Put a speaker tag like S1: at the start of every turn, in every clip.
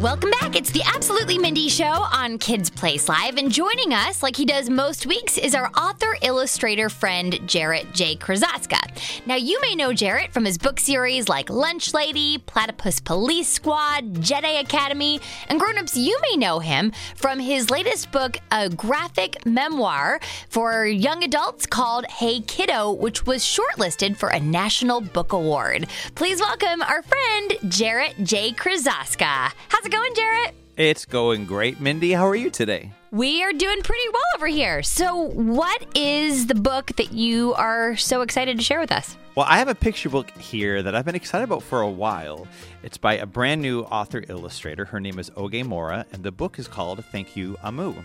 S1: Welcome back. It's the Absolutely Mindy Show on Kids Place Live. And joining us, like he does most weeks, is our author illustrator friend, Jarrett J. Krosoczka. Now, you may know Jarrett from his book series like Lunch Lady, Platypus Police Squad, Jedi Academy, and grown-ups, you may know him from his latest book, a graphic memoir for young adults called Hey Kiddo, which was shortlisted for a National Book Award. Please welcome our friend, Jarrett J. Krosoczka. How's it going, Jarrett?
S2: It's going great, Mindy. How are you today?
S1: We are doing pretty well over here. So, what is the book that you are so excited to share with us?
S2: Well, I have a picture book here that I've been excited about for a while. It's by a brand new author illustrator. Her name is Oge Mora, and the book is called Thank You Omu.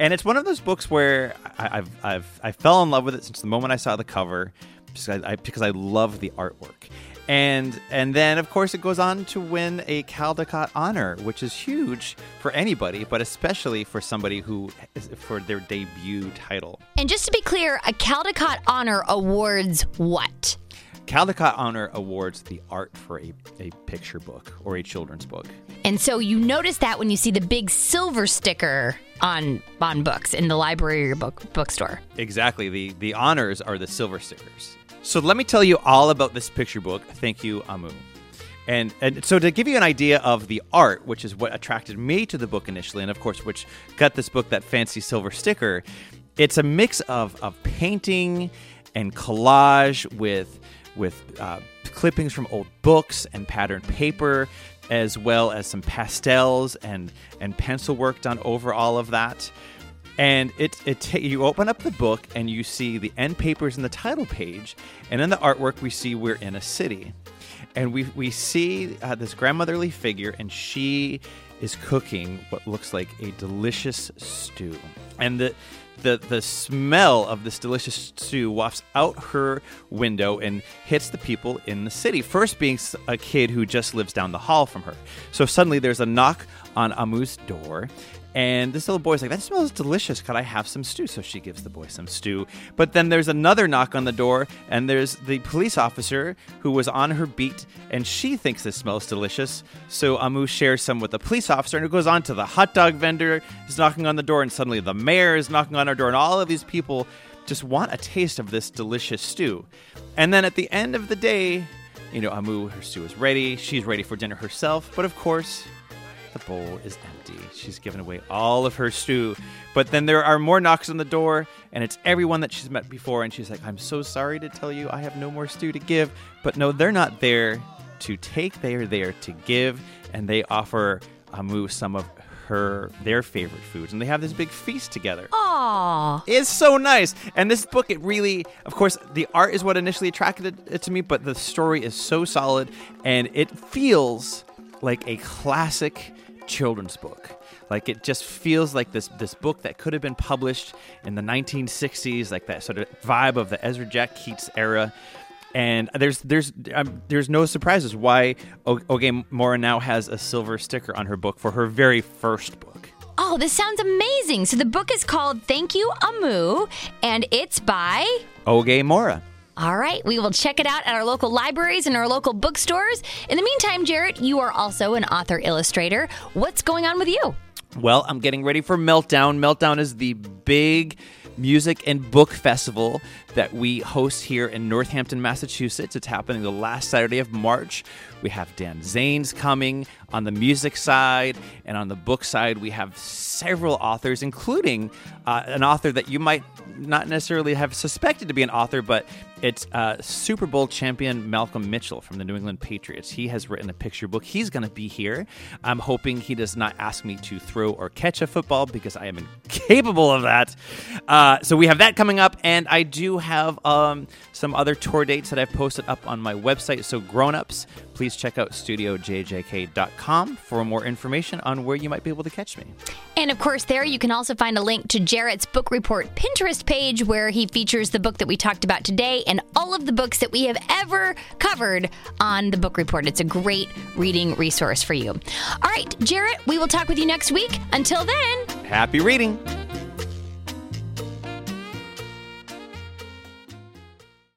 S2: And it's one of those books where I, I've, I've I fell in love with it since the moment I saw the cover, because I, I, because I love the artwork and and then of course it goes on to win a Caldecott honor, which is huge for anybody, but especially for somebody who for their debut title.
S1: And just to be clear, a Caldecott honor awards what?
S2: Caldecott Honor awards the art for a, a picture book or a children's book.
S1: And so you notice that when you see the big silver sticker on on books in the library or your book bookstore.
S2: Exactly. The the honors are the silver stickers. So let me tell you all about this picture book. Thank you, Omu. And, and so to give you an idea of the art, which is what attracted me to the book initially, and of course, which got this book that fancy silver sticker, it's a mix of, of painting and collage with with uh, clippings from old books and patterned paper, as well as some pastels and and pencil work done over all of that. And it, it ta- you open up the book and you see the end papers and the title page, and in the artwork we see we're in a city, and we we see uh, this grandmotherly figure, and she is cooking what looks like a delicious stew, and the the the smell of this delicious stew wafts out her window and hits the people in the city. First, being a kid who just lives down the hall from her. So suddenly, there's a knock on Omu's door, and this little boy's like, that smells delicious. Could I have some stew? So she gives the boy some stew. But then there's another knock on the door, and there's the police officer who was on her beat, and she thinks this smells delicious. So Omu shares some with the police officer, and it goes on to the hot dog vendor is knocking on the door, and suddenly the mayor is knocking on our door, and all of these people just want a taste of this delicious stew. And then at the end of the day, you know, Omu, her stew is ready. She's ready for dinner herself. But of course, the bowl is empty. She's given away all of her stew. But then there are more knocks on the door, and it's everyone that she's met before. And she's like, I'm so sorry to tell you I have no more stew to give. But no, they're not there to take, they are there to give. And they offer Omu some of her their favorite foods and they have this big feast together.
S1: Aww.
S2: It's so nice. And this book it really of course the art is what initially attracted it to me, but the story is so solid and it feels like a classic children's book. Like it just feels like this this book that could have been published in the 1960s, like that sort of vibe of the Ezra Jack Keats era. And there's there's um, there's no surprises why o- Oge Mora now has a silver sticker on her book for her very first book.
S1: Oh, this sounds amazing. So the book is called Thank You Omu, and it's by
S2: Oge Mora.
S1: All right, we will check it out at our local libraries and our local bookstores. In the meantime, Jarrett, you are also an author illustrator. What's going on with you?
S2: Well, I'm getting ready for Meltdown. Meltdown is the big music and book festival that we host here in Northampton, Massachusetts. It's happening the last Saturday of March. We have Dan Zanes coming on the music side, and on the book side, we have several authors, including uh, an author that you might not necessarily have suspected to be an author, but it's uh, Super Bowl champion Malcolm Mitchell from the New England Patriots. He has written a picture book. He's going to be here. I'm hoping he does not ask me to throw or catch a football because I am incapable of that. Uh, so we have that coming up, and I do have um, some other tour dates that I've posted up on my website. So, grown-ups, please check out studiojjk.com for more information on where you might be able to catch me.
S1: And of course, there you can also find a link to Jarrett's Book Report Pinterest page where he features the book that we talked about today and all of the books that we have ever covered on the Book Report. It's a great reading resource for you. All right, Jarrett, we will talk with you next week. Until then,
S2: happy reading.